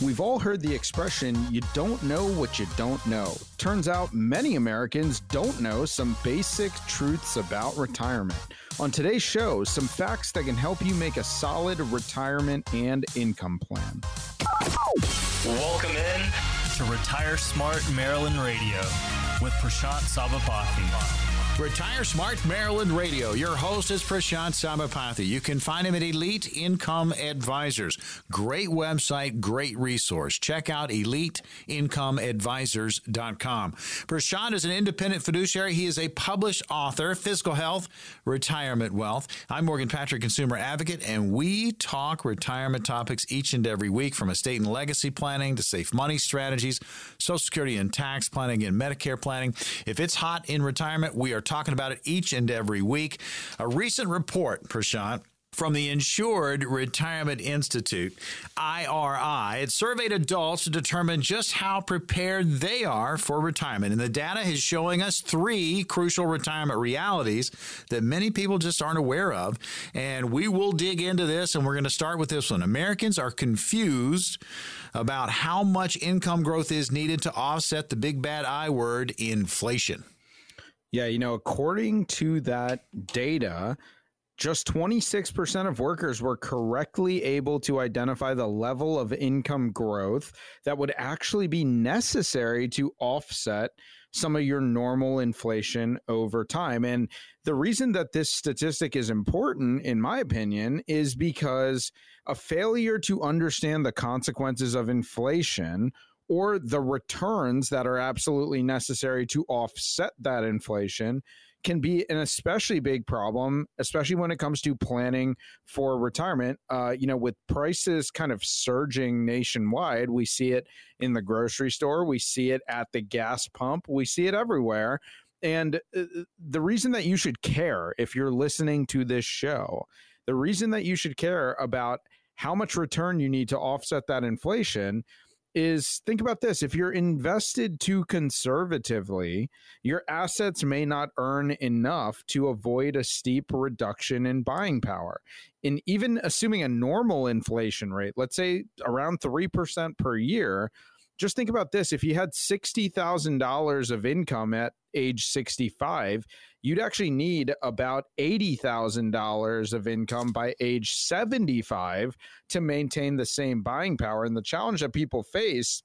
We've all heard the expression, you don't know what you don't know. Turns out many Americans don't know some basic truths about retirement. On today's show, some facts that can help you make a solid retirement and income plan. Welcome in to Retire Smart Maryland Radio with Prashant Sabapathy. Retire Smart Maryland Radio. Your host is Prashant Sabapathy. You can find him at Elite Income Advisors. Great website, great resource. Check out eliteincomeadvisors.com. Prashant is an independent fiduciary. He is a published author, Physical Health, Retirement Wealth. I'm Morgan Patrick, consumer advocate, and we talk retirement topics each and every week from estate and legacy planning to safe money strategies, Social Security and tax planning, and Medicare planning. If it's hot in retirement, we are talking about it each and every week. A recent report, Prashant, from the Insured Retirement Institute, IRI. It surveyed adults to determine just how prepared they are for retirement. And the data is showing us three crucial retirement realities that many people just aren't aware of. And we will dig into this, and we're going to start with this one. Americans are confused about how much income growth is needed to offset the big bad I word, inflation. Yeah, you know, according to that data, just 26% of workers were correctly able to identify the level of income growth that would actually be necessary to offset some of your normal inflation over time. And the reason that this statistic is important, in my opinion, is because a failure to understand the consequences of inflation or the returns that are absolutely necessary to offset that inflation can be an especially big problem, especially when it comes to planning for retirement. Uh, you know, with prices kind of surging nationwide, we see it in the grocery store, we see it at the gas pump, we see it everywhere. And uh, the reason that you should care if you're listening to this show, the reason that you should care about how much return you need to offset that inflation is think about this if you're invested too conservatively your assets may not earn enough to avoid a steep reduction in buying power. And even assuming a normal inflation rate let's say around 3% per year just think about this if you had $60,000 of income at age 65 you'd actually need about $80,000 of income by age 75 to maintain the same buying power. And the challenge that people face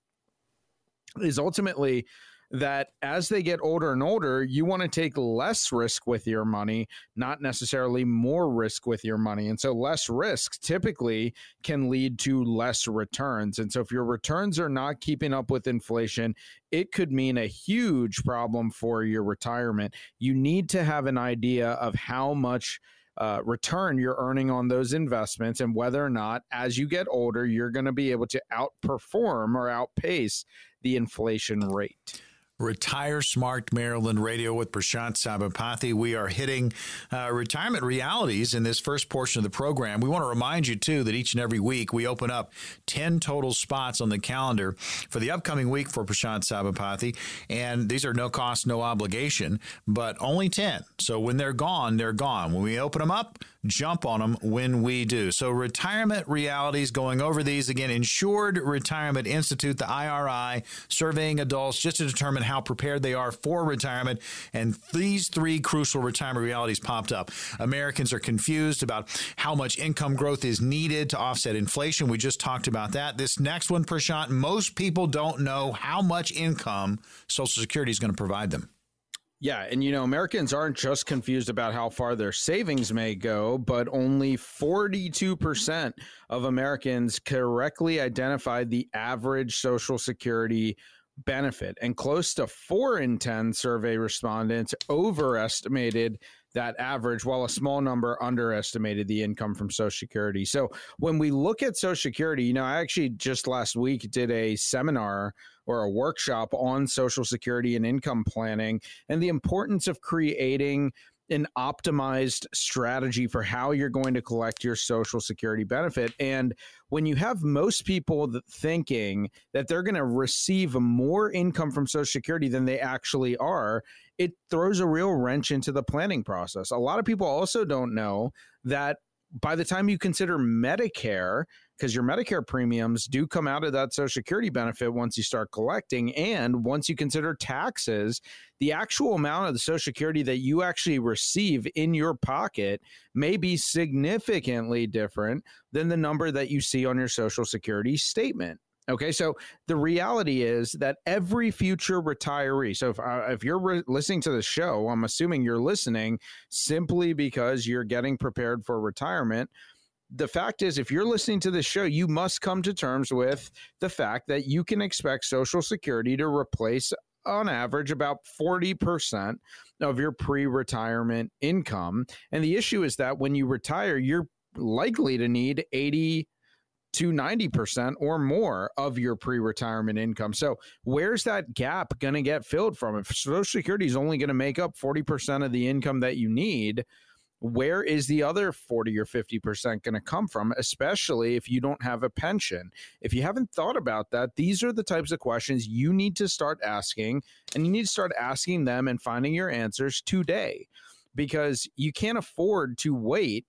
is ultimately that as they get older and older, you want to take less risk with your money, not necessarily more risk with your money. And so, less risk typically can lead to less returns. And so, if your returns are not keeping up with inflation, it could mean a huge problem for your retirement. You need to have an idea of how much. Uh, return you're earning on those investments and whether or not as you get older you're going to be able to outperform or outpace the inflation rate Retire Smart Maryland Radio with Prashant Sabapathy. We are hitting uh, retirement realities in this first portion of the program. We want to remind you, too, that each and every week we open up 10 total spots on the calendar for the upcoming week for Prashant Sabapathy. And these are no cost, no obligation, but only 10. So when they're gone, they're gone. When we open them up, jump on them when we do. So, retirement realities, going over these again, Insured Retirement Institute, the IRI, surveying adults just to determine how prepared they are for retirement. And these three crucial retirement realities popped up. Americans are confused about how much income growth is needed to offset inflation. We just talked about that. This next one, Prashant, most people don't know how much income Social Security is going to provide them. Yeah, and you know, Americans aren't just confused about how far their savings may go, but only 42% of Americans correctly identified the average Social Security benefit. And close to 4 in 10 survey respondents overestimated that average, while a small number underestimated the income from Social Security. So when we look at Social Security, you know, I actually just last week did a seminar or a workshop on Social Security and income planning and the importance of creating an optimized strategy for how you're going to collect your social security benefit. And when you have most people thinking that they're going to receive more income from social security than they actually are it throws a real wrench into the planning process. A lot of people also don't know that by the time you consider Medicare, because your Medicare premiums do come out of that Social Security benefit once you start collecting. And once you consider taxes, the actual amount of the Social Security that you actually receive in your pocket may be significantly different than the number that you see on your Social Security statement. Okay, so the reality is that every future retiree. So if uh, if you're re- listening to the show, I'm assuming you're listening simply because you're getting prepared for retirement the fact is, if you're listening to this show, you must come to terms with the fact that you can expect Social Security to replace, on average, about 40% of your pre retirement income. And the issue is that when you retire, you're likely to need 80 to 90% or more of your pre retirement income. So, where's that gap going to get filled from? If Social Security is only going to make up 40% of the income that you need, where is the other 40 or 50% going to come from, especially if you don't have a pension? If you haven't thought about that, these are the types of questions you need to start asking, and you need to start asking them and finding your answers today because you can't afford to wait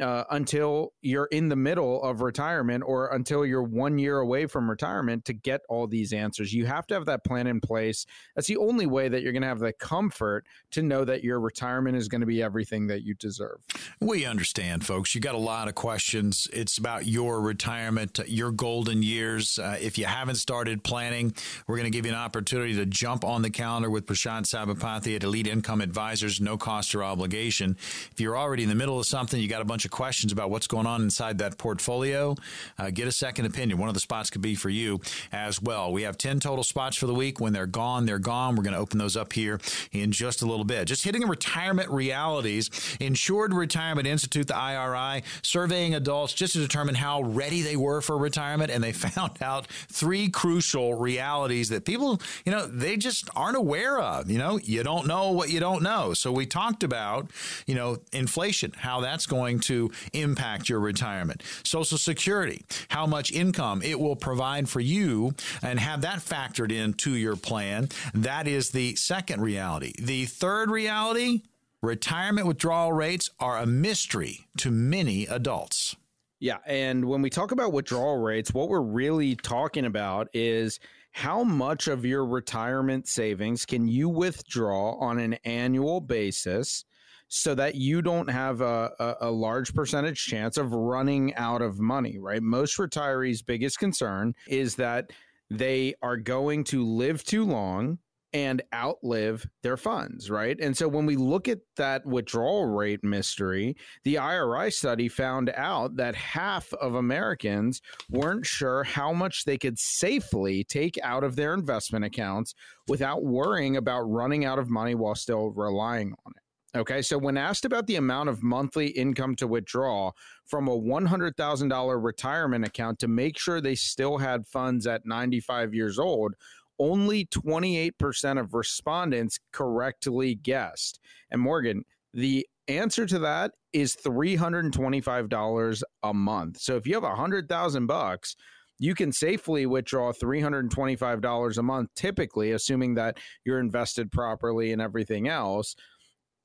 uh, until you're in the middle of retirement or until you're one year away from retirement to get all these answers. You have to have that plan in place. That's the only way that you're going to have the comfort to know that your retirement is going to be everything that you deserve. We understand, folks. You got a lot of questions. It's about your retirement, your golden years. Uh, if you haven't started planning, we're going to give you an opportunity to jump on the calendar with Prashant Sabapathy at Elite Income Advisors, no cost or obligation. If you're already in the middle of something, you got a bunch of questions about what's going on inside that portfolio, uh, get a second opinion. One of the spots could be for you as well. We have 10 total spots for the week. When they're gone, they're gone. We're going to open those up here in just a little bit. Just hitting retirement realities. Insured Retirement Institute, the IRI, surveying adults just to determine how ready they were for retirement. And they found out three crucial realities that people, you know, they just aren't aware of. You know, you don't know what you don't know. So we talked about, you know, inflation, how that's going to impact your retirement. Social Security, how much income it will provide for you, and have that factored into your plan. That is the second reality. The third reality retirement withdrawal rates are a mystery to many adults. Yeah. And when we talk about withdrawal rates, what we're really talking about is how much of your retirement savings can you withdraw on an annual basis so that you don't have a, a, a, large percentage chance of running out of money, right? Most retirees' biggest concern is that they are going to live too long and outlive their funds, right? And so when we look at that withdrawal rate mystery, the IRI study found out that half of Americans weren't sure how much they could safely take out of their investment accounts without worrying about running out of money while still relying on it. Okay, so when asked about the amount of monthly income to withdraw from a $100,000 retirement account to make sure they still had funds at 95 years old, only 28% of respondents correctly guessed. And Morgan, the answer to that is $325 a month. So if you have a 100,000 bucks, you can safely withdraw $325 a month typically assuming that you're invested properly and everything else.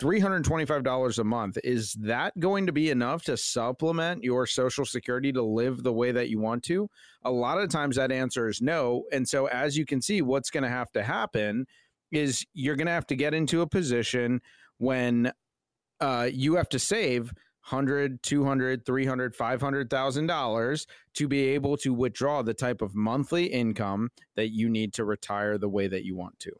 $325 a month. Is that going to be enough to supplement your social security to live the way that you want to? A lot of times that answer is no. And so as you can see what's going to have to happen is you're going to have to get into a position when uh, you have to save 100 200 300 500000 dollars to be able to withdraw the type of monthly income that you need to retire the way that you want to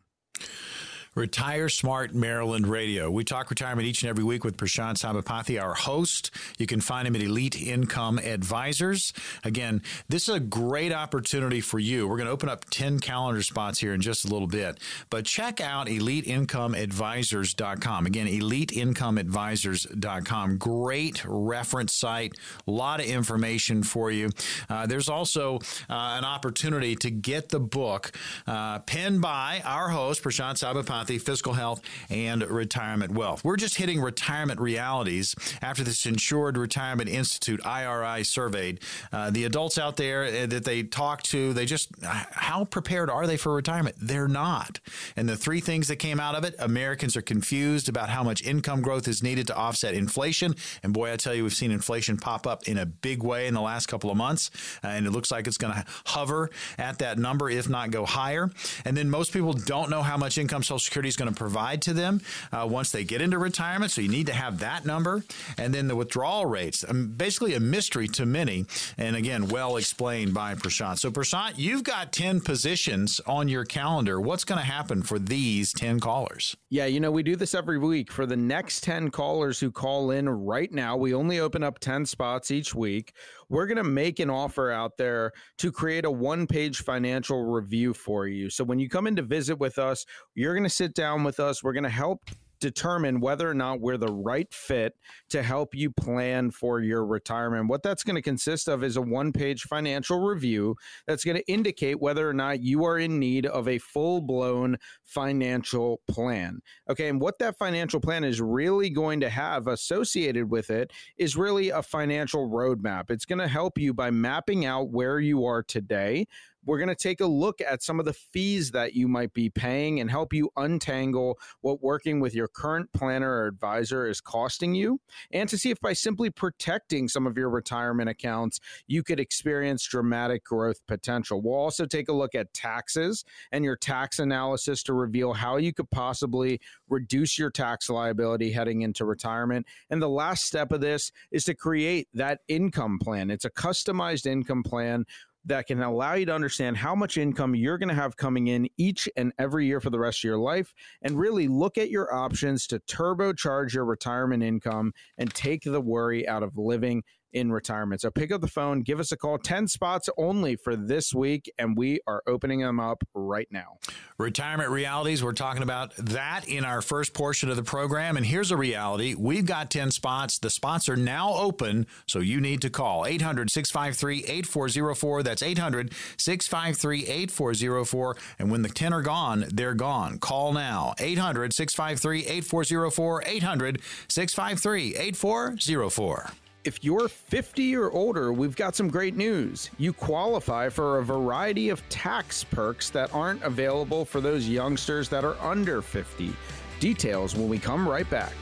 Retire Smart Maryland Radio. We talk retirement each and every week with Prashant Sabapathy, our host. You can find him at Elite Income Advisors. Again, this is a great opportunity for you. We're going to open up 10 calendar spots here in just a little bit, but check out EliteIncomeAdvisors.com. Again, EliteIncomeAdvisors.com. Great reference site, a lot of information for you. Uh, there's also uh, an opportunity to get the book uh, penned by our host, Prashant Sabapathy Sabapathy, Fiscal Health and Retirement Wealth. We're just hitting retirement realities after this Insured Retirement Institute IRI surveyed uh, the adults out there uh, that they talk to. They just how prepared are they for retirement? They're not. And the three things that came out of it: Americans are confused about how much income growth is needed to offset inflation. And boy, I tell you, we've seen inflation pop up in a big way in the last couple of months, uh, and it looks like it's going to hover at that number, if not go higher. And then most people don't know how much income Social Security is going to provide to them uh, once they get into retirement. So you need to have that number. And then the withdrawal rates, um, basically a mystery to many. And again, well explained by Prashant. So, Prashant, you've got 10 positions on your calendar. What's going to happen for these 10 callers? Yeah, you know, we do this every week. For the next 10 callers who call in right now, we only open up 10 spots each week. We're going to make an offer out there to create a one page financial review for you. So when you come in to visit with us, you're going to sit down with us. We're going to help determine whether or not we're the right fit to help you plan for your retirement. What that's going to consist of is a one page financial review that's going to indicate whether or not you are in need of a full blown financial plan. Okay. And what that financial plan is really going to have associated with it is really a financial roadmap. It's going to help you by mapping out where you are today we're going to take a look at some of the fees that you might be paying and help you untangle what working with your current planner or advisor is costing you, and to see if by simply protecting some of your retirement accounts, you could experience dramatic growth potential. We'll also take a look at taxes and your tax analysis to reveal how you could possibly reduce your tax liability heading into retirement. And the last step of this is to create that income plan. It's a customized income plan that can allow you to understand how much income you're going to have coming in each and every year for the rest of your life and really look at your options to turbocharge your retirement income and take the worry out of living in retirement. So pick up the phone, give us a call. 10 spots only for this week, and we are opening them up right now. Retirement realities, we're talking about that in our first portion of the program. And here's a reality we've got 10 spots. The spots are now open, so you need to call 800 653 8404. That's 800 653 8404. And when the 10 are gone, they're gone. Call now 800 653 8404. 800 653 8404. If you're 50 or older, we've got some great news. You qualify for a variety of tax perks that aren't available for those youngsters that are under 50. Details when we come right back.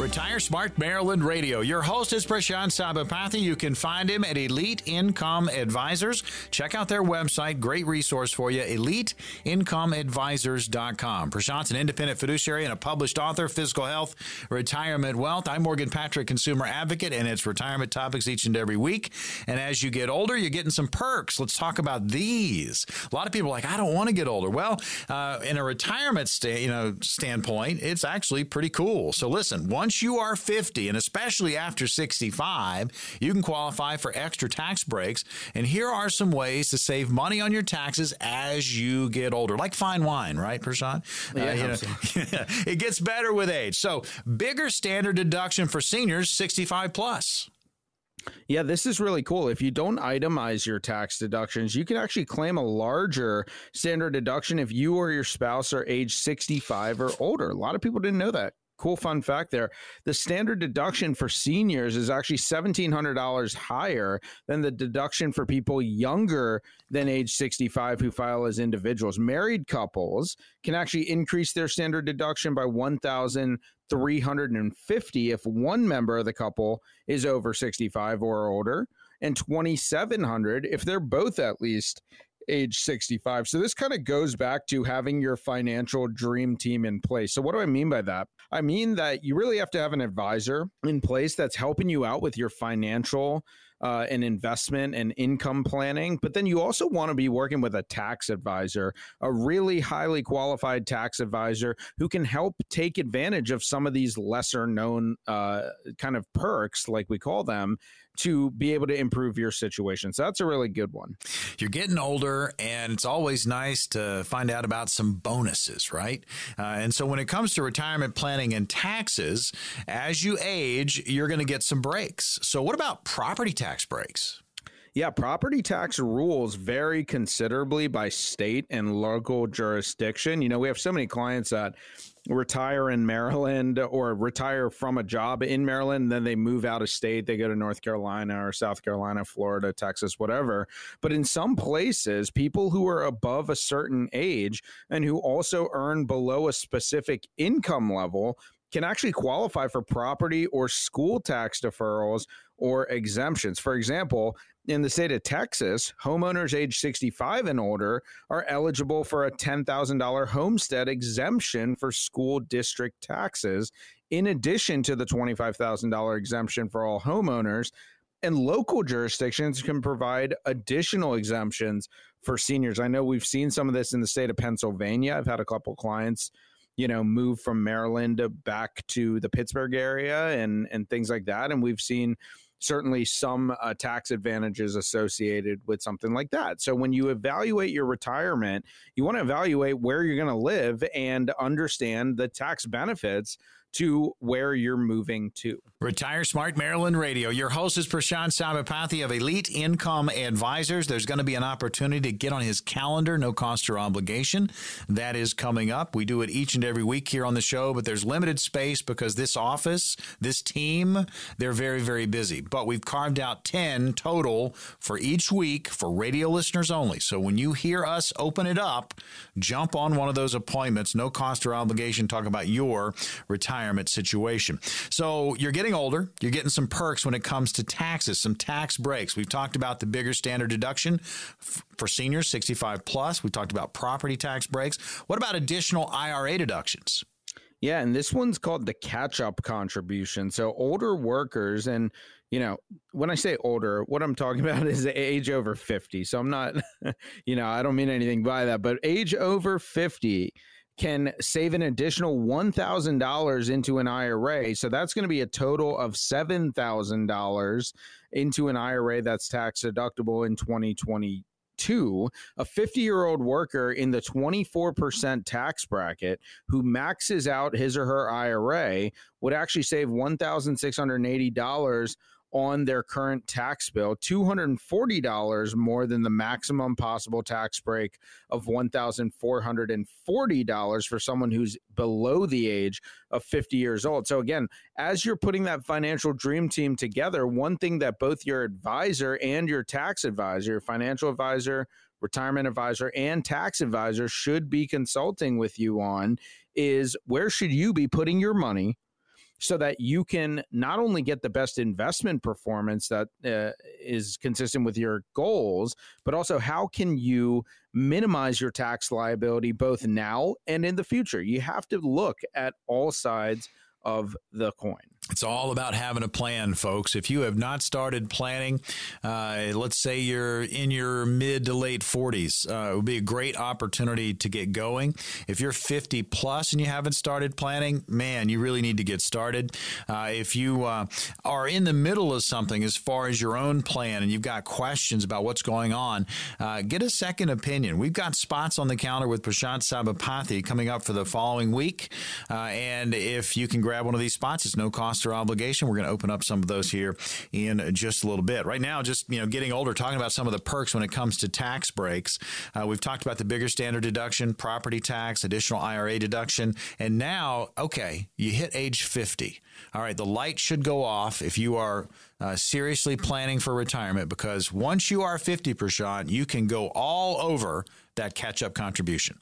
Retire Smart Maryland Radio. Your host is Prashant Sabapathy. You can find him at Elite Income Advisors. Check out their website. Great resource for you. EliteIncomeAdvisors.com. Prashant's an independent fiduciary and a published author, Physical Health, Retirement Wealth. I'm Morgan Patrick, consumer advocate, and it's retirement topics each and every week. And as you get older, you're getting some perks. Let's talk about these. A lot of people are like, I don't want to get older. Well, uh, in a retirement sta- you know, standpoint, it's actually pretty cool. So listen, once once you are 50, and especially after 65, you can qualify for extra tax breaks. And here are some ways to save money on your taxes as you get older, like fine wine, right, Prashant? Yeah, uh, you know, it gets better with age. So, bigger standard deduction for seniors 65 plus. Yeah, this is really cool. If you don't itemize your tax deductions, you can actually claim a larger standard deduction if you or your spouse are age 65 or older. A lot of people didn't know that cool fun fact there the standard deduction for seniors is actually $1700 higher than the deduction for people younger than age 65 who file as individuals married couples can actually increase their standard deduction by 1350 if one member of the couple is over 65 or older and 2700 if they're both at least age 65. So this kind of goes back to having your financial dream team in place. So what do I mean by that? I mean that you really have to have an advisor in place that's helping you out with your financial uh, and investment and income planning. But then you also want to be working with a tax advisor, a really highly qualified tax advisor who can help take advantage of some of these lesser known uh, kind of perks, like we call them, to be able to improve your situation. So that's a really good one. You're getting older, and it's always nice to find out about some bonuses, right? Uh, and so when it comes to retirement planning and taxes, as you age, you're going to get some breaks. So, what about property tax breaks? Yeah, property tax rules vary considerably by state and local jurisdiction. You know, we have so many clients that retire in Maryland or retire from a job in Maryland, then they move out of state. They go to North Carolina or South Carolina, Florida, Texas, whatever. But in some places, people who are above a certain age and who also earn below a specific income level can actually qualify for property or school tax deferrals or exemptions. For example, in the state of Texas, homeowners age 65 and older are eligible for a $10,000 homestead exemption for school district taxes, in addition to the $25,000 exemption for all homeowners. And local jurisdictions can provide additional exemptions for seniors. I know we've seen some of this in the state of Pennsylvania. I've had a couple clients you know move from Maryland back to the Pittsburgh area and and things like that and we've seen certainly some uh, tax advantages associated with something like that. So when you evaluate your retirement, you want to evaluate where you're going to live and understand the tax benefits to where you're moving to. Retire Smart Maryland Radio. Your host is Prashant Sabapathy of Elite Income Advisors. There's going to be an opportunity to get on his calendar, no cost or obligation. That is coming up. We do it each and every week here on the show, but there's limited space because this office, this team, they're very, very busy. But we've carved out 10 total for each week for radio listeners only. So when you hear us open it up, jump on one of those appointments, no cost or obligation, talk about your retirement retirement situation. So you're getting older, you're getting some perks when it comes to taxes, some tax breaks. We've talked about the bigger standard deduction for seniors 65 plus. We talked about property tax breaks. What about additional IRA deductions? Yeah, and this one's called the catch up contribution. So older workers and you know, when I say older, what I'm talking about is age over 50. So I'm not, you know, I don't mean anything by that, but age over 50 can save an additional $1,000 into an IRA. So that's going to be a total of $7,000 into an IRA that's tax deductible in 2022. A 50 year old worker in the 24% tax bracket who maxes out his or her IRA would actually save $1,680 on their current tax bill, $240 more than the maximum possible tax break of $1,440 for someone who's below the age of 50 years old. So, again, as you're putting that financial dream team together, one thing that both your advisor and your tax advisor, your financial advisor, retirement advisor, and tax advisor should be consulting with you on is where should you be putting your money so that you can not only get the best investment performance that uh, is consistent with your goals, but also how can you minimize your tax liability both now and in the future? You have to look at all sides of the coin. It's all about having a plan, folks. If you have not started planning, uh, let's say you're in your mid to late 40s, uh, it would be a great opportunity to get going. If you're 50 plus and you haven't started planning, man, you really need to get started. Uh, if you uh, are in the middle of something as far as your own plan and you've got questions about what's going on, uh, get a second opinion. We've got spots on the calendar with Prashant Sabapathy coming up for the following week. Uh, and if you can grab one of these spots, it's no cost obligation. We're going to open up some of those here in just a little bit. Right now, just you know, getting older, talking about some of the perks when it comes to tax breaks. Uh, we've talked about the bigger standard deduction, property tax, additional IRA deduction, and now, okay, you hit age 50. All right, the light should go off if you are uh, seriously planning for retirement because once you are 50, Prashant, you can go all over that catch up contribution.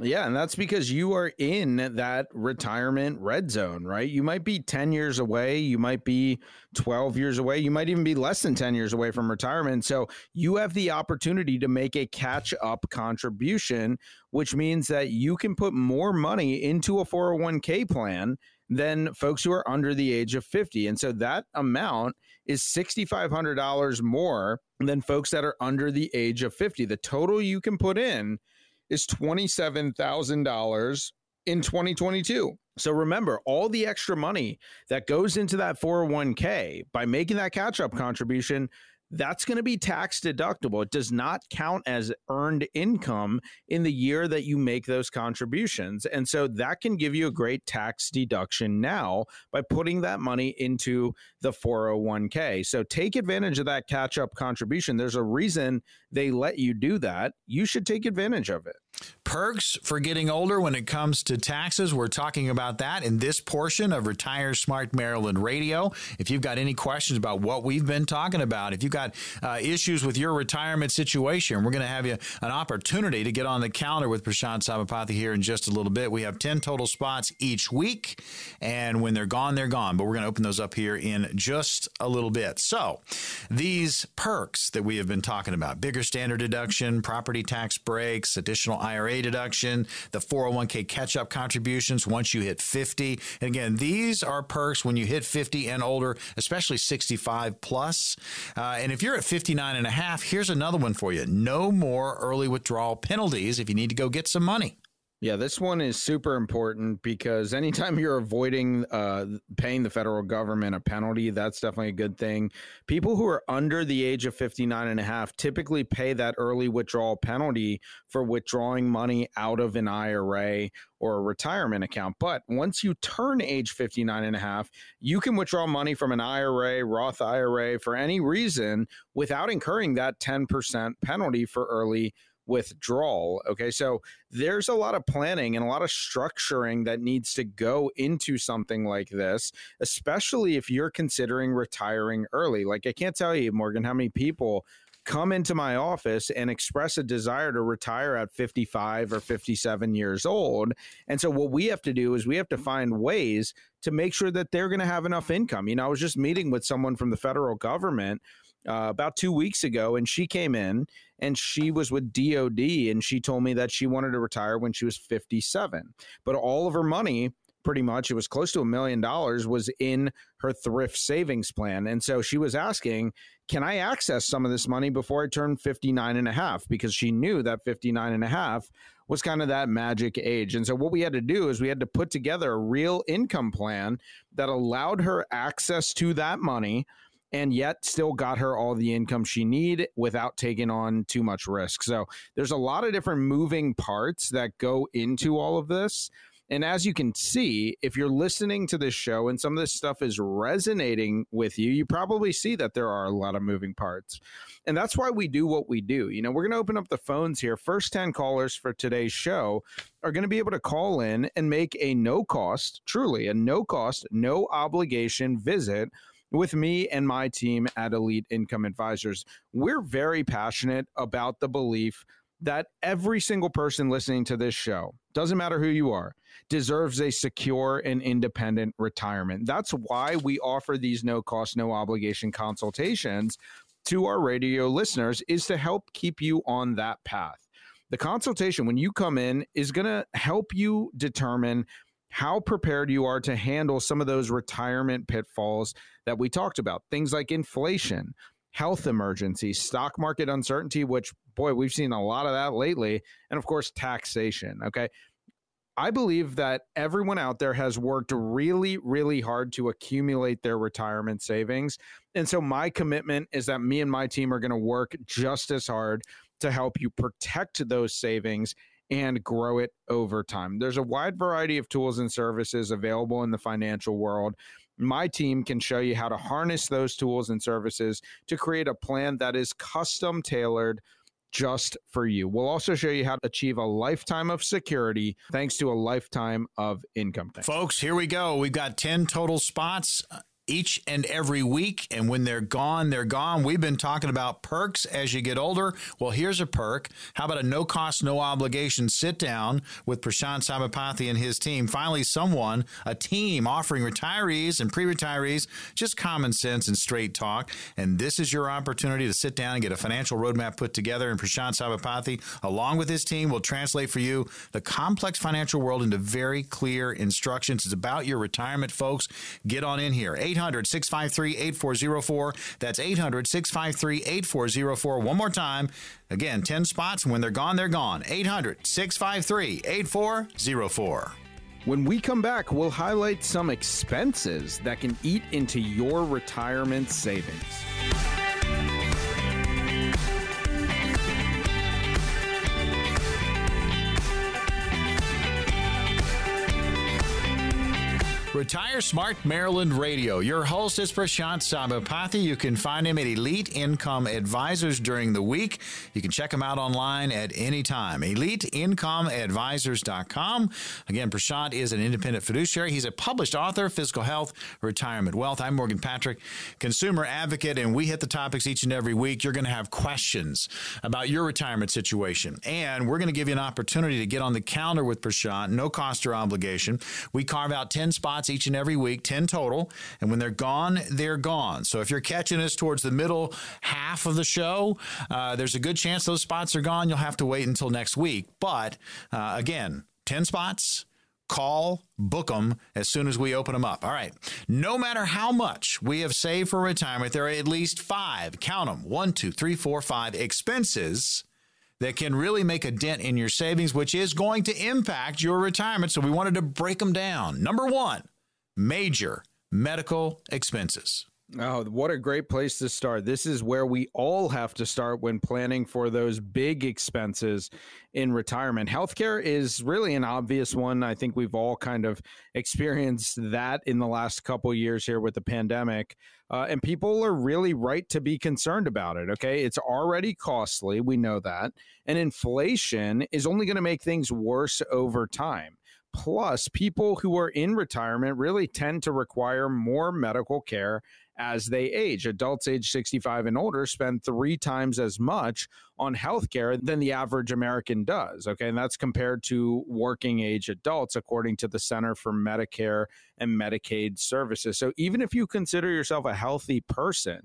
Yeah, and that's because you are in that retirement red zone, right? You might be 10 years away, you might be 12 years away, you might even be less than 10 years away from retirement. So you have the opportunity to make a catch up contribution, which means that you can put more money into a 401k plan than folks who are under the age of 50. And so that amount is $6,500 more than folks that are under the age of 50. The total you can put in is $27,000 in 2022. So remember, all the extra money that goes into that 401k by making that catch up contribution that's going to be tax deductible. It does not count as earned income in the year that you make those contributions. And so that can give you a great tax deduction now by putting that money into the 401k. So take advantage of that catch up contribution. There's a reason they let you do that. You should take advantage of it. Perks for getting older when it comes to taxes. We're talking about that in this portion of Retire Smart Maryland Radio. If you've got any questions about what we've been talking about, if you've got uh, issues with your retirement situation, we're going to have you an opportunity to get on the calendar with Prashant Sabapathy here in just a little bit. We have 10 total spots each week, and when they're gone, they're gone. But we're going to open those up here in just a little bit. So, these perks that we have been talking about bigger standard deduction, property tax breaks, additional IRA deduction, the 401k catch up contributions once you hit 50. And again, these are perks when you hit 50 and older, especially 65 plus. Uh, and if you're at 59 and a half, here's another one for you no more early withdrawal penalties if you need to go get some money. Yeah, this one is super important because anytime you're avoiding uh, paying the federal government a penalty, that's definitely a good thing. People who are under the age of 59 and a half typically pay that early withdrawal penalty for withdrawing money out of an IRA or a retirement account. But once you turn age 59 and a half, you can withdraw money from an IRA, Roth IRA for any reason without incurring that 10% penalty for early withdrawal. Okay. So there's a lot of planning and a lot of structuring that needs to go into something like this, especially if you're considering retiring early. Like, I can't tell you, Morgan, how many people come into my office and express a desire to retire at 55 or 57 years old. And so what we have to do is we have to mm-hmm. find ways to make sure that they're going to have enough income. You know, I was just meeting with someone from the federal government uh, about two weeks ago, and she came in and she was with DOD, and she told me that she wanted to retire when she was 57, but all of her money pretty much it was close to a million dollars was in her thrift savings plan. And so she was asking can i access some of this money before i turn 59 and a half? Because she knew that 59 and a half was kind of that magic age. And so what we had to do is we had to put together a real income plan that allowed her access to that money and yet still got her all the income she need without taking on too much risk. So there's a lot of different moving parts that go into all of this. And as you can see, if you're listening to this show and some of this stuff is resonating with you, you probably see that there are a lot of moving parts. And that's why we do what we do. You know, we're going to open up the phones here. First 10 callers for today's show are going to be able to call in and make a no cost, truly a no cost, no obligation visit with me and my team at Elite Income Advisors. We're very passionate about the belief that every single person listening to this show, doesn't matter who you are, deserves a secure and independent retirement. That's why we offer these no cost, no obligation consultations to our radio listeners is to help keep you on that path. The consultation, when you come in, is going to help you determine how prepared you are to handle some of those retirement pitfalls that we talked about. Things like inflation, health emergencies, stock market uncertainty, which, boy, we've seen a lot of that lately, and of course, taxation. Okay. I believe that everyone out there has worked really, really hard to accumulate their retirement savings. And so, my commitment is that me and my team are going to work just as hard to help you protect those savings and grow it over time. There's a wide variety of tools and services available in the financial world. My team can show you how to harness those tools and services to create a plan that is custom tailored just for you. We'll also show you how to achieve a lifetime of security thanks to a lifetime of income. Folks, here we go. We've got 10 total spots each and every week. And when they're gone, they're gone. We've been talking about perks as you get older. Well, here's a perk. How about a no cost, no obligation sit down with Prashant Sabapathy and his team? Finally, someone, a team offering retirees and pre retirees just common sense and straight talk. And this is your opportunity to sit down and get a financial roadmap put together. And Prashant Sabapathy, along with his team, will translate for you the complex financial world into very clear instructions. It's about your retirement, folks. Get on in here. 800 653 8404. That's 800 653 8404. One more time. Again, 10 spots. When they're gone, they're gone. 800 653 8404. When we come back, we'll highlight some expenses that can eat into your retirement savings. Retire Smart Maryland Radio. Your host is Prashant Sabapathy. You can find him at Elite Income Advisors during the week. You can check him out online at any time. EliteIncomeAdvisors.com. Again, Prashant is an independent fiduciary. He's a published author, Physical Health, Retirement Wealth. I'm Morgan Patrick, consumer advocate, and we hit the topics each and every week. You're going to have questions about your retirement situation, and we're going to give you an opportunity to get on the calendar with Prashant, no cost or obligation. We carve out 10 spots each and every week, 10 total. And when they're gone, they're gone. So if you're catching us towards the middle half of the show, uh, there's a good chance those spots are gone. You'll have to wait until next week. But uh, again, 10 spots call, book them as soon as we open them up. All right. No matter how much we have saved for retirement, there are at least five, count them, one, two, three, four, five expenses that can really make a dent in your savings, which is going to impact your retirement. So we wanted to break them down. Number one, major medical expenses. Oh, what a great place to start. This is where we all have to start when planning for those big expenses in retirement. Healthcare is really an obvious one. I think we've all kind of experienced that in the last couple years here with the pandemic. Uh, and people are really right to be concerned about it. Okay. It's already costly. We know that. And inflation is only going to make things worse over time. Plus, people who are in retirement really tend to require more medical care as they age. Adults age 65 and older spend three times as much on healthcare than the average American does. Okay. And that's compared to working age adults, according to the Center for Medicare and Medicaid Services. So even if you consider yourself a healthy person,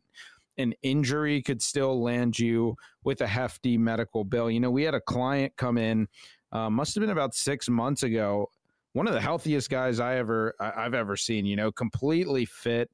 an injury could still land you with a hefty medical bill. You know, we had a client come in, uh, must have been about six months ago, one of the healthiest guys I ever I've ever seen. You know, completely fit.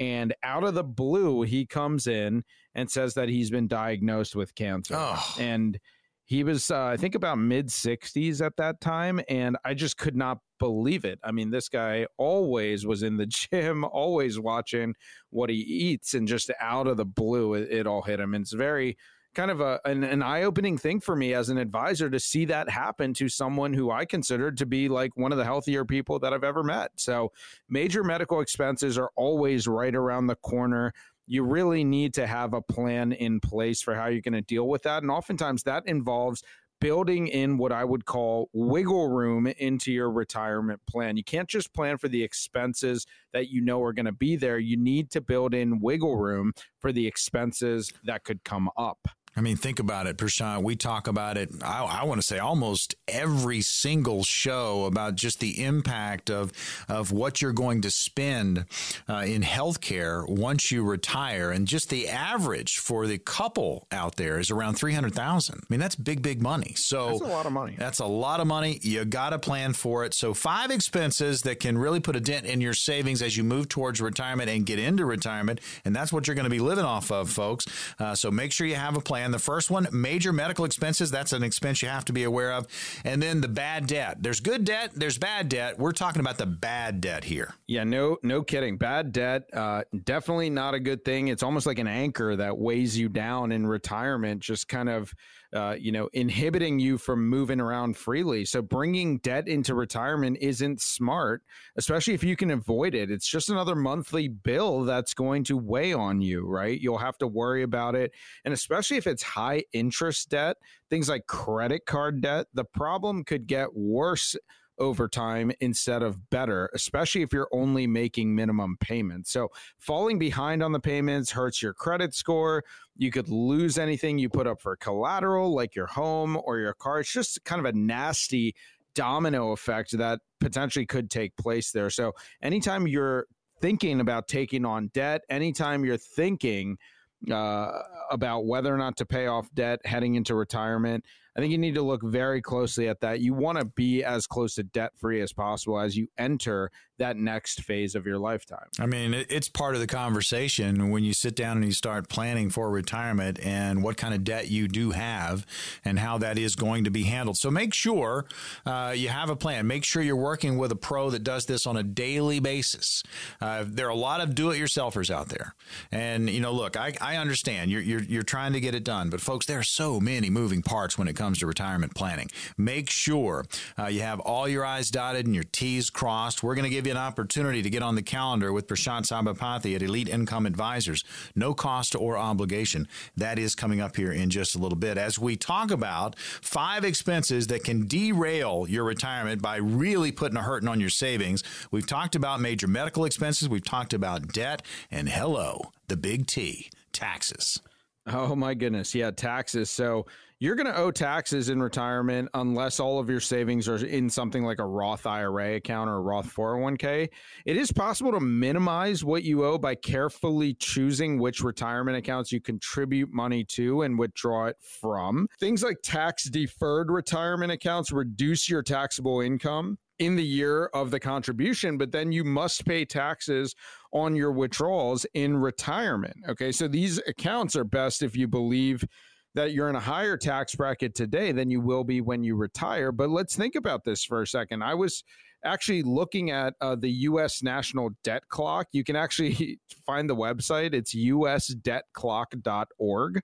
And out of the blue, he comes in and says that he's been diagnosed with cancer. Oh. And he was, uh, I think, about mid 60s at that time. And I just could not believe it. I mean, this guy always was in the gym, always watching what he eats, and just out of the blue, it, it all hit him. And it's very, kind of a an, an eye-opening thing for me as an advisor to see that happen to someone who I considered to be like one of the healthier people that I've ever met. So major medical expenses are always right around the corner. You really need to have a plan in place for how you're going to deal with that. And oftentimes that involves building in what I would call wiggle room into your retirement plan. You can't just plan for the expenses that you know are going to be there. You need to build in wiggle room for the expenses that could come up. I mean, think about it, Prashant. We talk about it, I, I, want to say almost every single show about just the impact of, of what you're going to spend uh, in healthcare once you retire. And just the average for the couple out there is around 300000 I mean, that's big, big money. So that's a lot of money. That's a lot of money. You got to plan for it. So, five expenses that can really put a dent in your savings as you move towards retirement and get into retirement. And that's what you're going to be living off of, folks. Uh, so, make sure you have a plan. The first one, major medical expenses. That's an expense you have to be aware of. And then the bad debt. There's good debt. There's bad debt. We're talking about the bad debt here. Yeah, no, no kidding. Bad debt, uh, definitely not a good thing. It's almost like an anchor that weighs you down in retirement. Just kind of uh, you know, inhibiting you from moving around freely. So bringing debt into retirement isn't smart, especially if you can avoid it. It's just another monthly bill that's going to weigh on you, right? You'll have to worry about it. And especially if it's high interest debt, things like credit card debt, the problem could get worse over time instead of better, especially if you're only making minimum payments. So falling behind on the payments hurts your credit score. You could lose anything you put up for collateral, like your home or your car. It's just kind of a nasty domino effect that potentially could take place there. So anytime you're thinking about taking on debt, anytime you're thinking uh, about whether or not to pay off debt heading into retirement, I think you need to look very closely at that. You want to be as close to debt free as possible as you enter that next phase of your lifetime. I mean, it's part of the conversation when you sit down and you start planning for retirement and what kind of debt you do have and how that is going to be handled. So make sure uh, you have a plan. Make sure you're working with a pro that does this on a daily basis. Uh, there are a lot of do-it-yourselfers out there, and you know, look, I, I understand you're, you're you're trying to get it done, but folks, there are so many moving parts when it comes to retirement planning. Make sure uh, you have all your I's dotted and your T's crossed. We're going to give you an opportunity to get on the calendar with Prashant Sabapathy at Elite Income Advisors. No cost or obligation. That is coming up here in just a little bit as we talk about five expenses that can derail your retirement by really putting a hurting on your savings. We've talked about major medical expenses. We've talked about debt. And hello, the big T, taxes. Oh my goodness. Yeah, taxes. So you're going to owe taxes in retirement unless all of your savings are in something like a Roth IRA account or a Roth 401k. It is possible to minimize what you owe by carefully choosing which retirement accounts you contribute money to and withdraw it from. Things like tax deferred retirement accounts reduce your taxable income in the year of the contribution, but then you must pay taxes on your withdrawals in retirement. Okay. So these accounts are best if you believe that you're in a higher tax bracket today than you will be when you retire. But let's think about this for a second. I was actually looking at uh, the U.S. National Debt Clock. You can actually find the website, it's usdebtclock.org.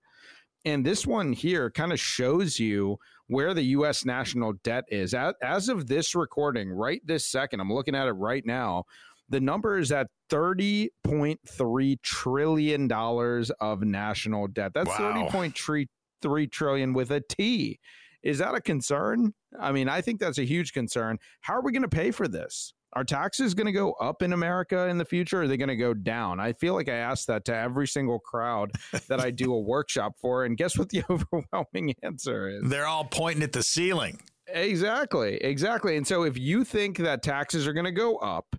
And this one here kind of shows you where the U.S. national debt is. As of this recording, right this second, I'm looking at it right now. The number is at $30.3 trillion of national debt. That's wow. 30.3 3 trillion with a T. Is that a concern? I mean, I think that's a huge concern. How are we going to pay for this? Are taxes going to go up in America in the future? Or are they going to go down? I feel like I ask that to every single crowd that I do a workshop for. And guess what the overwhelming answer is? They're all pointing at the ceiling. Exactly. Exactly. And so if you think that taxes are going to go up,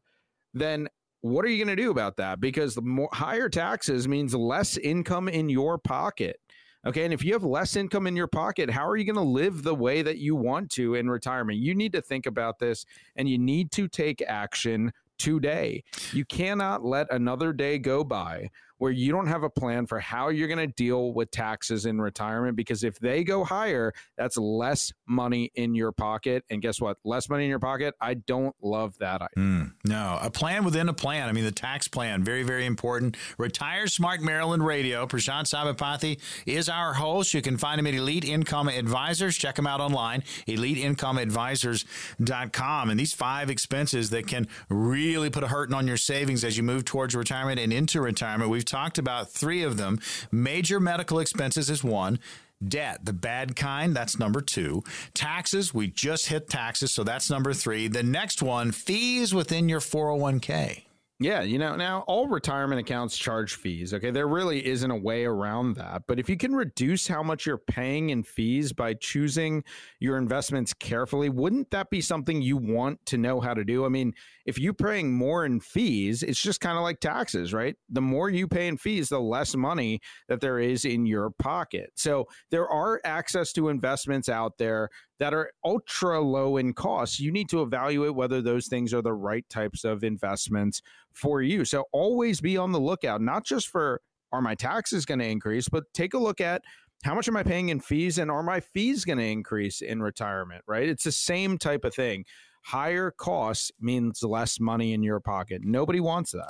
then what are you going to do about that? Because the more higher taxes means less income in your pocket. Okay. And if you have less income in your pocket, how are you going to live the way that you want to in retirement? You need to think about this and you need to take action today. You cannot let another day go by where you don't have a plan for how you're going to deal with taxes in retirement because if they go higher, that's less money in your pocket. And guess what? Less money in your pocket. I don't love that. Mm, no, a plan within a plan. I mean, the tax plan, very, very important. Retire Smart Maryland Radio. Prashant Sabapathy is our host. You can find him at Elite Income Advisors. Check him out online, eliteincomeadvisors.com. And these five expenses that can really put a hurting on your savings as you move towards retirement and into retirement. We've talked about three of them. Major medical expenses is one. Debt, the bad kind, that's number two. Taxes, we just hit taxes, so that's number three. The next one, fees within your 401k. Yeah, you know, now all retirement accounts charge fees. Okay. There really isn't a way around that. But if you can reduce how much you're paying in fees by choosing your investments carefully, wouldn't that be something you want to know how to do? I mean, if you're paying more in fees, it's just kind of like taxes, right? The more you pay in fees, the less money that there is in your pocket. So there are access to investments out there that are ultra low in cost. You need to evaluate whether those things are the right types of investments for you. So always be on the lookout, not just for are my taxes going to increase, but take a look at how much am I paying in fees and are my fees going to increase in retirement, right? It's the same type of thing. Higher costs means less money in your pocket. Nobody wants that.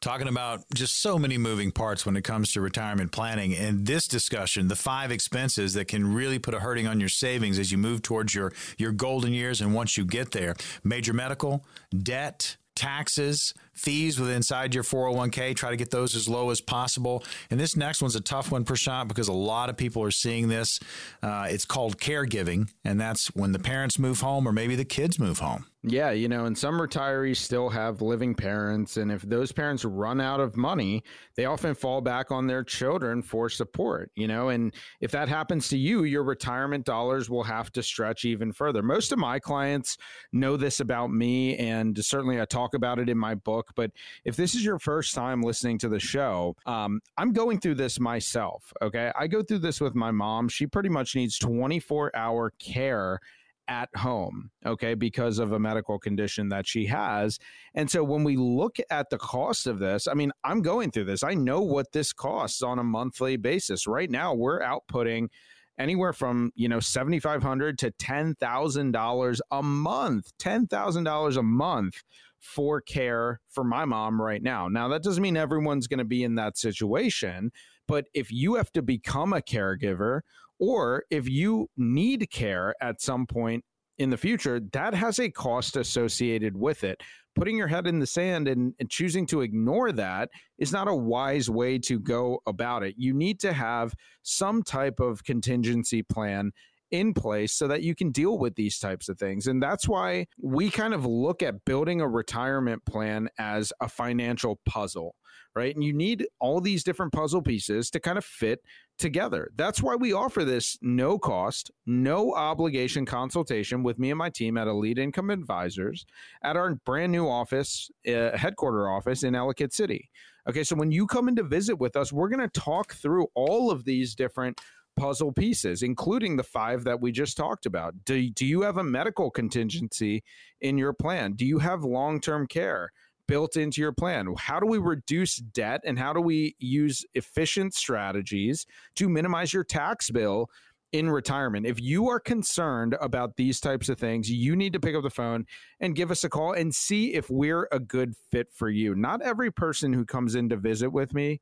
Talking about just so many moving parts when it comes to retirement planning. And this discussion, the five expenses that can really put a hurting on your savings as you move towards your, your golden years and once you get there major medical, debt, taxes, fees with inside your 401k. Try to get those as low as possible. And this next one's a tough one, Prashant, because a lot of people are seeing this. Uh, it's called caregiving, and that's when the parents move home or maybe the kids move home. Yeah, you know, and some retirees still have living parents. And if those parents run out of money, they often fall back on their children for support, you know. And if that happens to you, your retirement dollars will have to stretch even further. Most of my clients know this about me. And certainly I talk about it in my book book. But if this is your first time listening to the show, um, I'm going through this myself. Okay. I go through this with my mom. She pretty much needs 24 hour care at home, okay, because of a medical condition that she has. And so when we look at the cost of this, I mean, I'm going through this. I know what this costs on a monthly basis. Right now, we're outputting anywhere from you know seventy five hundred to ten thousand dollars a month. Ten thousand dollars a month for care for my mom right now. Now that doesn't mean everyone's going to be in that situation, but if you have to become a caregiver or if you need care at some point in the future, that has a cost associated with it. Putting your head in the sand and, and, choosing to ignore that is not a wise way to go about it. You need to have some type of contingency plan in place so that you can deal with these types of things. And that's why we kind of look at building a retirement plan as a financial puzzle right? And you need all these different puzzle pieces to kind of fit together. That's why we offer this no cost, no obligation consultation with me and my team at Elite Income Advisors at our brand new office, uh, headquarter office in Ellicott City. Okay, so when you come in to visit with us, we're going to talk through all of these different puzzle pieces, including the five that we just talked about. Do, do you have a medical contingency in your plan? Do you have long term care? built into your plan? How do we reduce debt and how do we use efficient strategies to minimize your tax bill in retirement? If you are concerned about these types of things, you need to pick up the phone and give us a call and see if we're a good fit for you. Not every person who comes in to visit with me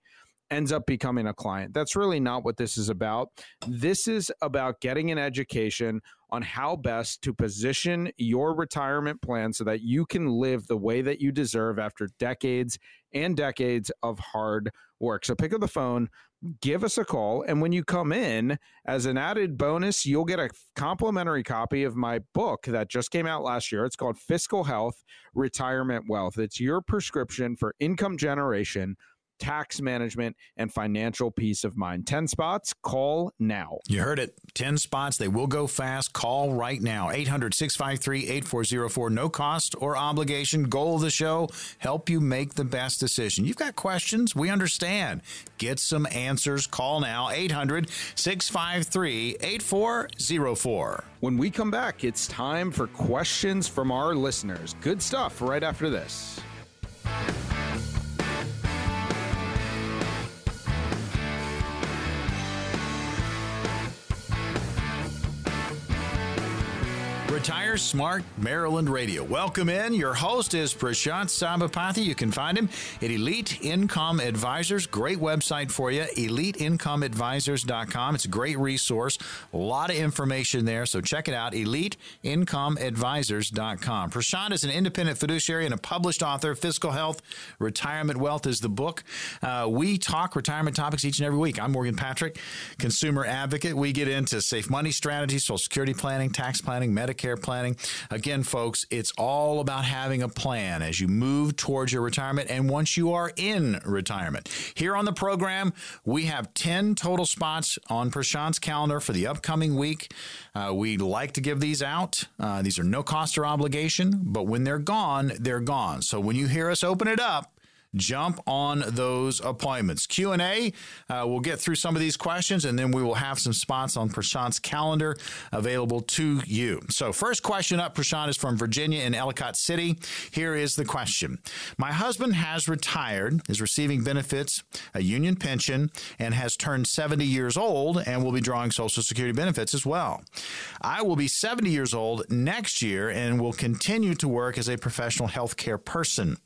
ends up becoming a client. That's really not what this is about. This is about getting an education on how best to position your retirement plan so that you can live the way that you deserve after decades and decades of hard work. So pick up the phone, give us a call, and when you come in, as an added bonus, you'll get a complimentary copy of my book that just came out last year. It's called Fiscal Health Retirement Wealth. It's your prescription for income generation tax management, and financial peace of mind. 10 spots, call now. You heard it. 10 spots. They will go fast. Call right now. 800 653 8404. No cost or obligation. Goal of the show help you make the best decision. You've got questions. We understand. Get some answers. Call now. 800 653 8404. When we come back, it's time for questions from our listeners. Good stuff right after this. Retire Smart Maryland Radio. Welcome in. Your host is Prashant Sabapathy. You can find him at Elite Income Advisors. Great website for you, eliteincomeadvisors.com. It's a great resource. A lot of information there, so check it out, eliteincomeadvisors.com. Prashant is an independent fiduciary and a published author. Fiscal Health, Retirement Wealth is the book. Uh, we talk retirement topics each and every week. I'm Morgan Patrick, consumer advocate. We get into safe money strategies, Social Security planning, tax planning, Medicare care planning. Again, folks, it's all about having a plan as you move towards your retirement and once you are in retirement. Here on the program, we have 10 total spots on Prashant's calendar for the upcoming week. Uh, we like to give these out. Uh, these are no cost or obligation, but when they're gone, they're gone. So when you hear us open it up, jump on those appointments. Q&A, uh, we'll get through some of these questions and then we will have some spots on Prashant's calendar available to you. So first question up, Prashant, is from Virginia in Ellicott City. Here is the question. My husband has retired, is receiving benefits, a union pension, and has turned 70 years old and will be drawing Social Security benefits as well. I will be 70 years old next year and will continue to work as a professional healthcare person.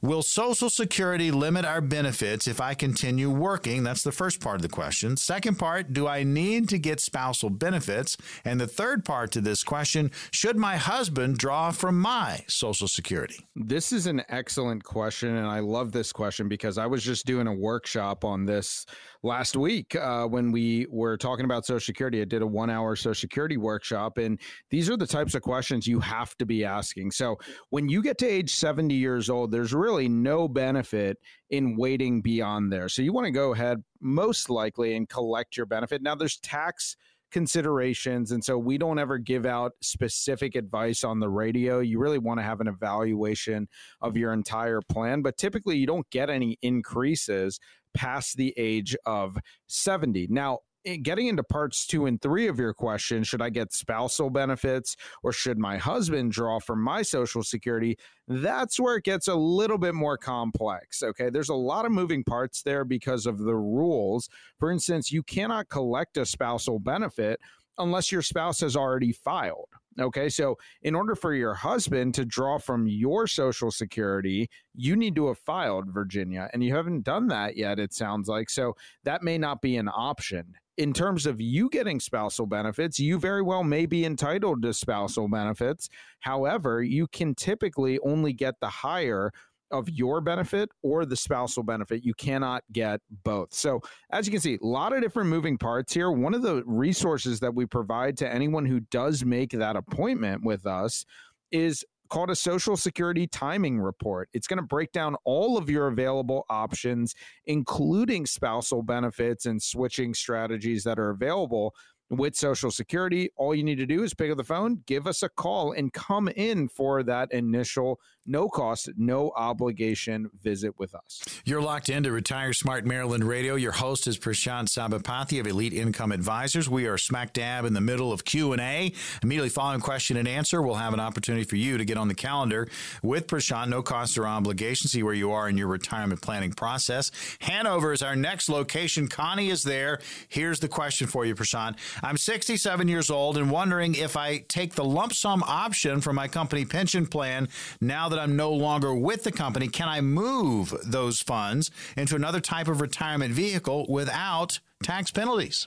Will Social Security Security limit our benefits if I continue working? That's the first part of the question. Second part, do I need to get spousal benefits? And the third part to this question, should my husband draw from my Social Security? This is an excellent question. And I love this question because I was just doing a workshop on this last week uh, when we were talking about Social Security. I did a one hour Social Security workshop, and these are the types of questions you have to be asking. So when you get to age 70 years old, there's really no benefit in waiting beyond there. So you want to go ahead, most likely, and collect your benefit. Now, there's tax considerations. And so we don't ever give out specific advice on the radio. You really want to have an evaluation of your entire plan, but typically you don't get any increases past the age of 70. Now, getting into parts two and three of your question, should I get spousal benefits or should my husband draw from my Social Security? That's where it gets a little bit more complex. Okay. There's a lot of moving parts there because of the rules. For instance, you cannot collect a spousal benefit unless your spouse has already filed. Okay. So, in order for your husband to draw from your Social Security, you need to have filed Virginia, and you haven't done that yet, it sounds like. So, that may not be an option in terms of you getting spousal benefits, you very well may be entitled to spousal benefits. However, you can typically only get the higher of your benefit or the spousal benefit. You cannot get both. So, as you can see, a lot of different moving parts here. One of the resources that we provide to anyone who does make that appointment with us is called a Social Security timing report. It's going to break down all of your available options, including spousal benefits and switching strategies that are available with Social Security. All you need to do is pick up the phone, give us a call, and come in for that initial no cost, no obligation visit with us. You're locked into Retire Smart Maryland Radio. Your host is Prashant Sabapathy of Elite Income Advisors. We are smack dab in the middle of Q&A. Immediately following question and answer, we'll have an opportunity for you to get on the calendar with Prashant, no cost or obligation, see where you are in your retirement planning process. Hanover is our next location. Connie is there. Here's the question for you, Prashant. I'm 67 years old and wondering if I take the lump sum option for my company pension plan now that I'm no longer with the company, can I move those funds into another type of retirement vehicle without tax penalties?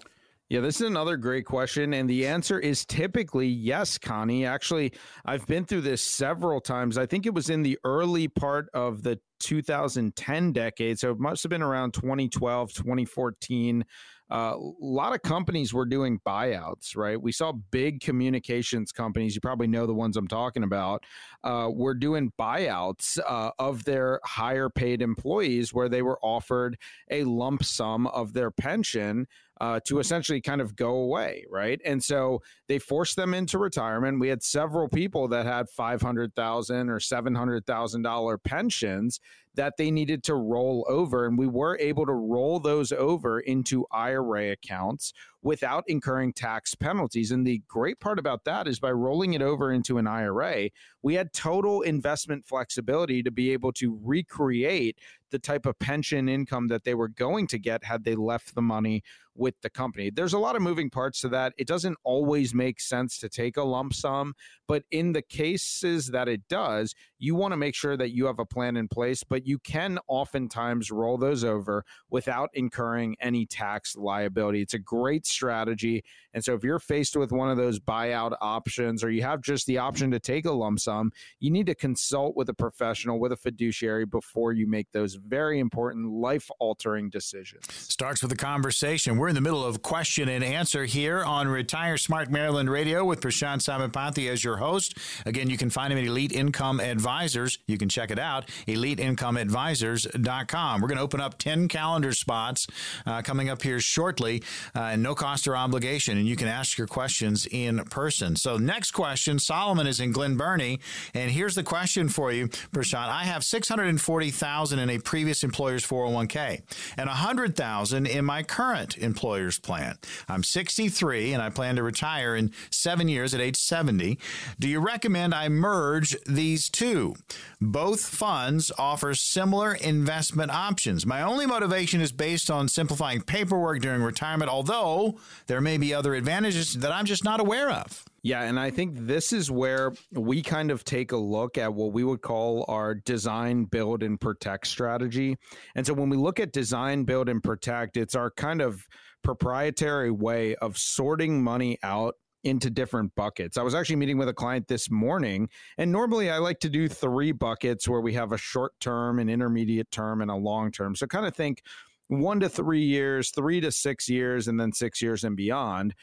Yeah, this is another great question. And the answer is typically yes, Connie. Actually, I've been through this several times. I think it was in the early part of the 2010 decade. So it must have been around 2012, 2014 uh, a lot of companies were doing buyouts, right? We saw big communications companies, you probably know the ones I'm talking about, uh, were doing buyouts uh, of their higher paid employees where they were offered a lump sum of their pension uh, to essentially kind of go away, right? And so they forced them into retirement. We had several people that had five hundred thousand or seven hundred thousand dollar pensions that they needed to roll over, and we were able to roll those over into IRA accounts without incurring tax penalties. And the great part about that is by rolling it over into an IRA, we had total investment flexibility to be able to recreate the type of pension income that they were going to get had they left the money with the company. There's a lot of moving parts to that. It doesn't always make sense to take a lump sum, but in the cases that it does, you want to make sure that you have a plan in place, but you can oftentimes roll those over without incurring any tax liability. It's a great strategy. And so if you're faced with one of those buyout options or you have just the option to take a lump sum, you need to consult with a professional, with a fiduciary before you make those very important life altering decisions. Starts with a conversation. We're in the middle of question and answer here on Retire Smart Maryland Radio with Prashant Sabapathy as your host. Again, you can find him at Elite Income Advisors. You can check it out, eliteincomeadvisors.com. We're going to open up 10 calendar spots uh, coming up here shortly, uh, and no cost or obligation. And you can ask your questions in person. So, next question Solomon is in Glen Burnie. And here's the question for you, Prashant. I have 640000 in a previous employer's 401k and 100000 in my current employer's plan. I'm 63 and I plan to retire in seven years at age 70. Do you recommend I merge these two? Both funds offer similar investment options. My only motivation is based on simplifying paperwork during retirement, although there may be other advantages that I'm just not aware of. Yeah, and I think this is where we kind of take a look at what we would call our design, build, and protect strategy. And so when we look at design, build, and protect, it's our kind of proprietary way of sorting money out into different buckets. I was actually meeting with a client this morning, and normally I like to do three buckets where we have a short term, an intermediate term, and a long term. So kind of think one to three years, three to six years, and then six years and beyond.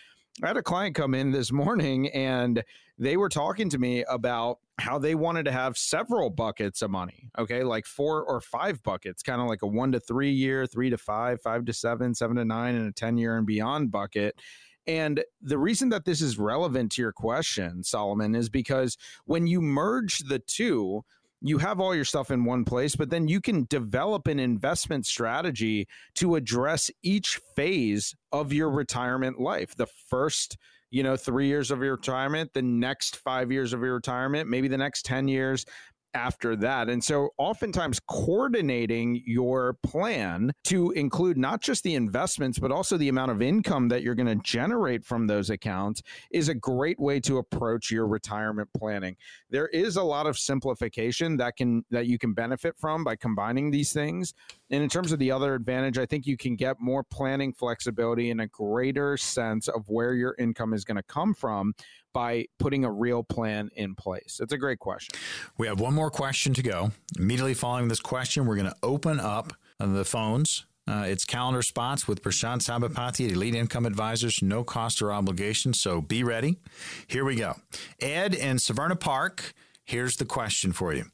I had a client come in this morning and they were talking to me about how they wanted to have several buckets of money. Okay. Like four or five buckets, kind of like a one to three year, three to five, five to seven, seven to nine, and a 10 year and beyond bucket. And the reason that this is relevant to your question, Solomon, is because when you merge the two, you have all your stuff in one place, but then you can develop an investment strategy to address each phase of your retirement life. The first, you know, three years of your retirement, the next five years of your retirement, maybe the next 10 years, after that. And so, oftentimes, coordinating your plan to include not just the investments, but also the amount of income that you're going to generate from those accounts is a great way to approach your retirement planning. There is a lot of simplification that can that you can benefit from by combining these things. And in terms of the other advantage, I think you can get more planning flexibility and a greater sense of where your income is going to come from by putting a real plan in place? It's a great question. We have one more question to go. Immediately following this question, we're going to open up the phones. Uh, it's calendar spots with Prashant Sabapathy at Elite Income Advisors, no cost or obligation. So be ready. Here we go. Ed in Severna Park. Here's the question for you.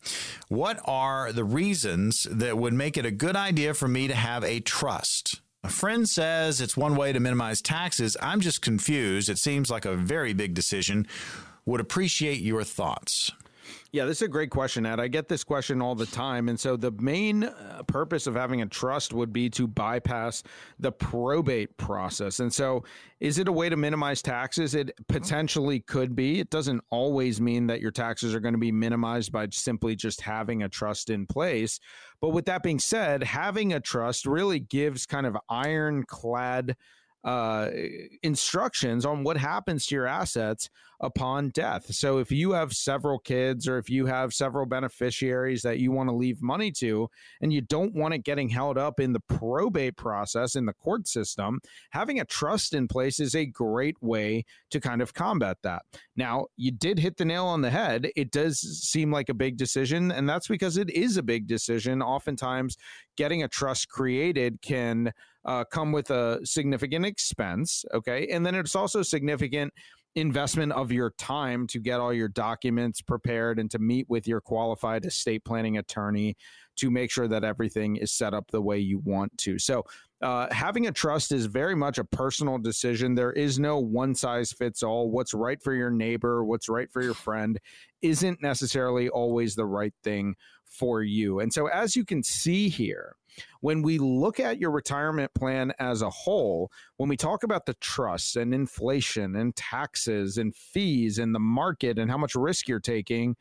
What are the reasons that would make it a good idea for me to have a trust? A friend says it's one way to minimize taxes. I'm just confused. It seems like a very big decision. Would appreciate your thoughts. Yeah, this is a great question, Ed. I get this question all the time. And so the main uh, purpose of having a trust would be to bypass the probate process. And so is it a way to minimize taxes? It potentially could be. It doesn't always mean that your taxes are going to be minimized by simply just having a trust in place. But with that being said, having a trust really gives kind of ironclad uh, instructions on what happens to your assets upon death. So if you have several kids or if you have several beneficiaries that you want to leave money to and you don't want it getting held up in the probate process in the court system, having a trust in place is a great way to kind of combat that. Now, you did hit the nail on the head. It does seem like a big decision and that's because it is a big decision. Oftentimes, getting a trust created can uh, come with a significant expense, okay? And then it's also significant investment of your time to get all your documents prepared and to meet with your qualified estate planning attorney to make sure that everything is set up the way you want to. So, uh, having a trust is very much a personal decision. There is no one size fits all. What's right for your neighbor, what's right for your friend, isn't necessarily always the right thing for you. And so, as you can see here, when we look at your retirement plan as a whole, when we talk about the trusts and inflation and taxes and fees and the market and how much risk you're taking,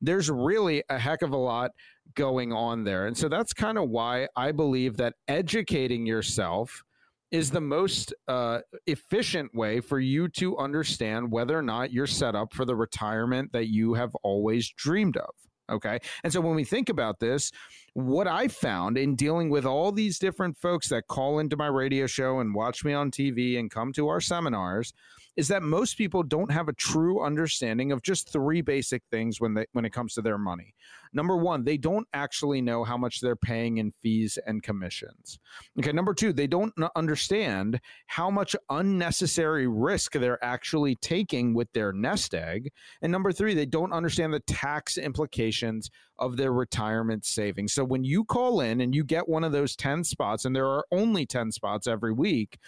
there's really a heck of a lot going on there. And so that's kind of why I believe that educating yourself is the most uh, efficient way for you to understand whether or not you're set up for the retirement that you have always dreamed of. Okay. And so when we think about this, what I found in dealing with all these different folks that call into my radio show and watch me on TV and come to our seminars is that most people don't have a true understanding of just three basic things when they when it comes to their money. Number 1, they don't actually know how much they're paying in fees and commissions. Okay, number 2, they don't understand how much unnecessary risk they're actually taking with their nest egg. And number 3, they don't understand the tax implications of their retirement savings. So when you call in and you get one of those 10 spots and there are only 10 spots every week,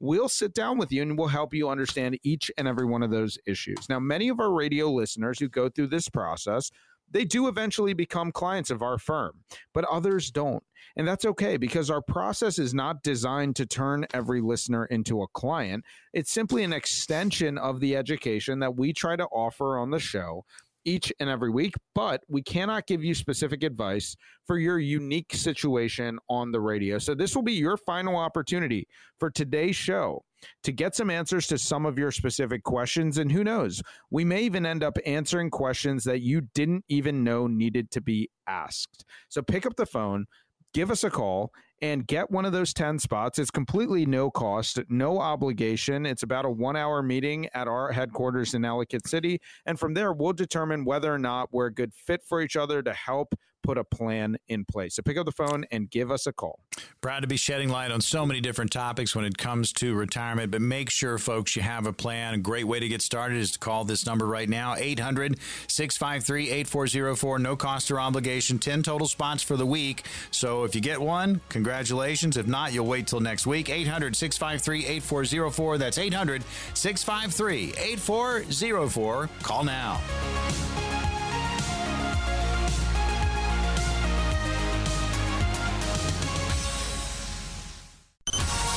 we'll sit down with you and we'll help you understand each and every one of those issues. Now, many of our radio listeners who go through this process, they do eventually become clients of our firm, but others don't. And that's okay because our process is not designed to turn every listener into a client. It's simply an extension of the education that we try to offer on the show each and every week, but we cannot give you specific advice for your unique situation on the radio. So, this will be your final opportunity for today's show to get some answers to some of your specific questions. And who knows, we may even end up answering questions that you didn't even know needed to be asked. So, pick up the phone, give us a call and get one of those 10 spots. It's completely no cost, no obligation. It's about a one hour meeting at our headquarters in Ellicott City. And from there, we'll determine whether or not we're a good fit for each other to help put a plan in place. So pick up the phone and give us a call. Proud to be shedding light on so many different topics when it comes to retirement, but make sure, folks, you have a plan. A great way to get started is to call this number right now 800 653 8404. No cost or obligation. 10 total spots for the week. So if you get one, congratulations. If not, you'll wait till next week. 800 653 8404. That's 800 653 8404. Call now.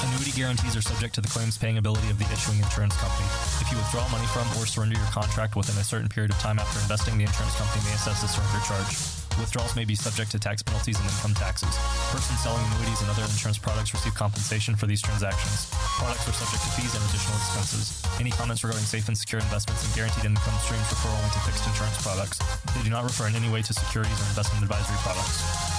Annuity guarantees are subject to the claims paying ability of the issuing insurance company. If you withdraw money from or surrender your contract within a certain period of time after investing, the insurance company may assess a surrender charge. Withdrawals may be subject to tax penalties and income taxes. Persons selling annuities and other insurance products receive compensation for these transactions. Products are subject to fees and additional expenses. Any comments regarding safe and secure investments and guaranteed income streams refer only to fixed insurance products. They do not refer in any way to securities or investment advisory products.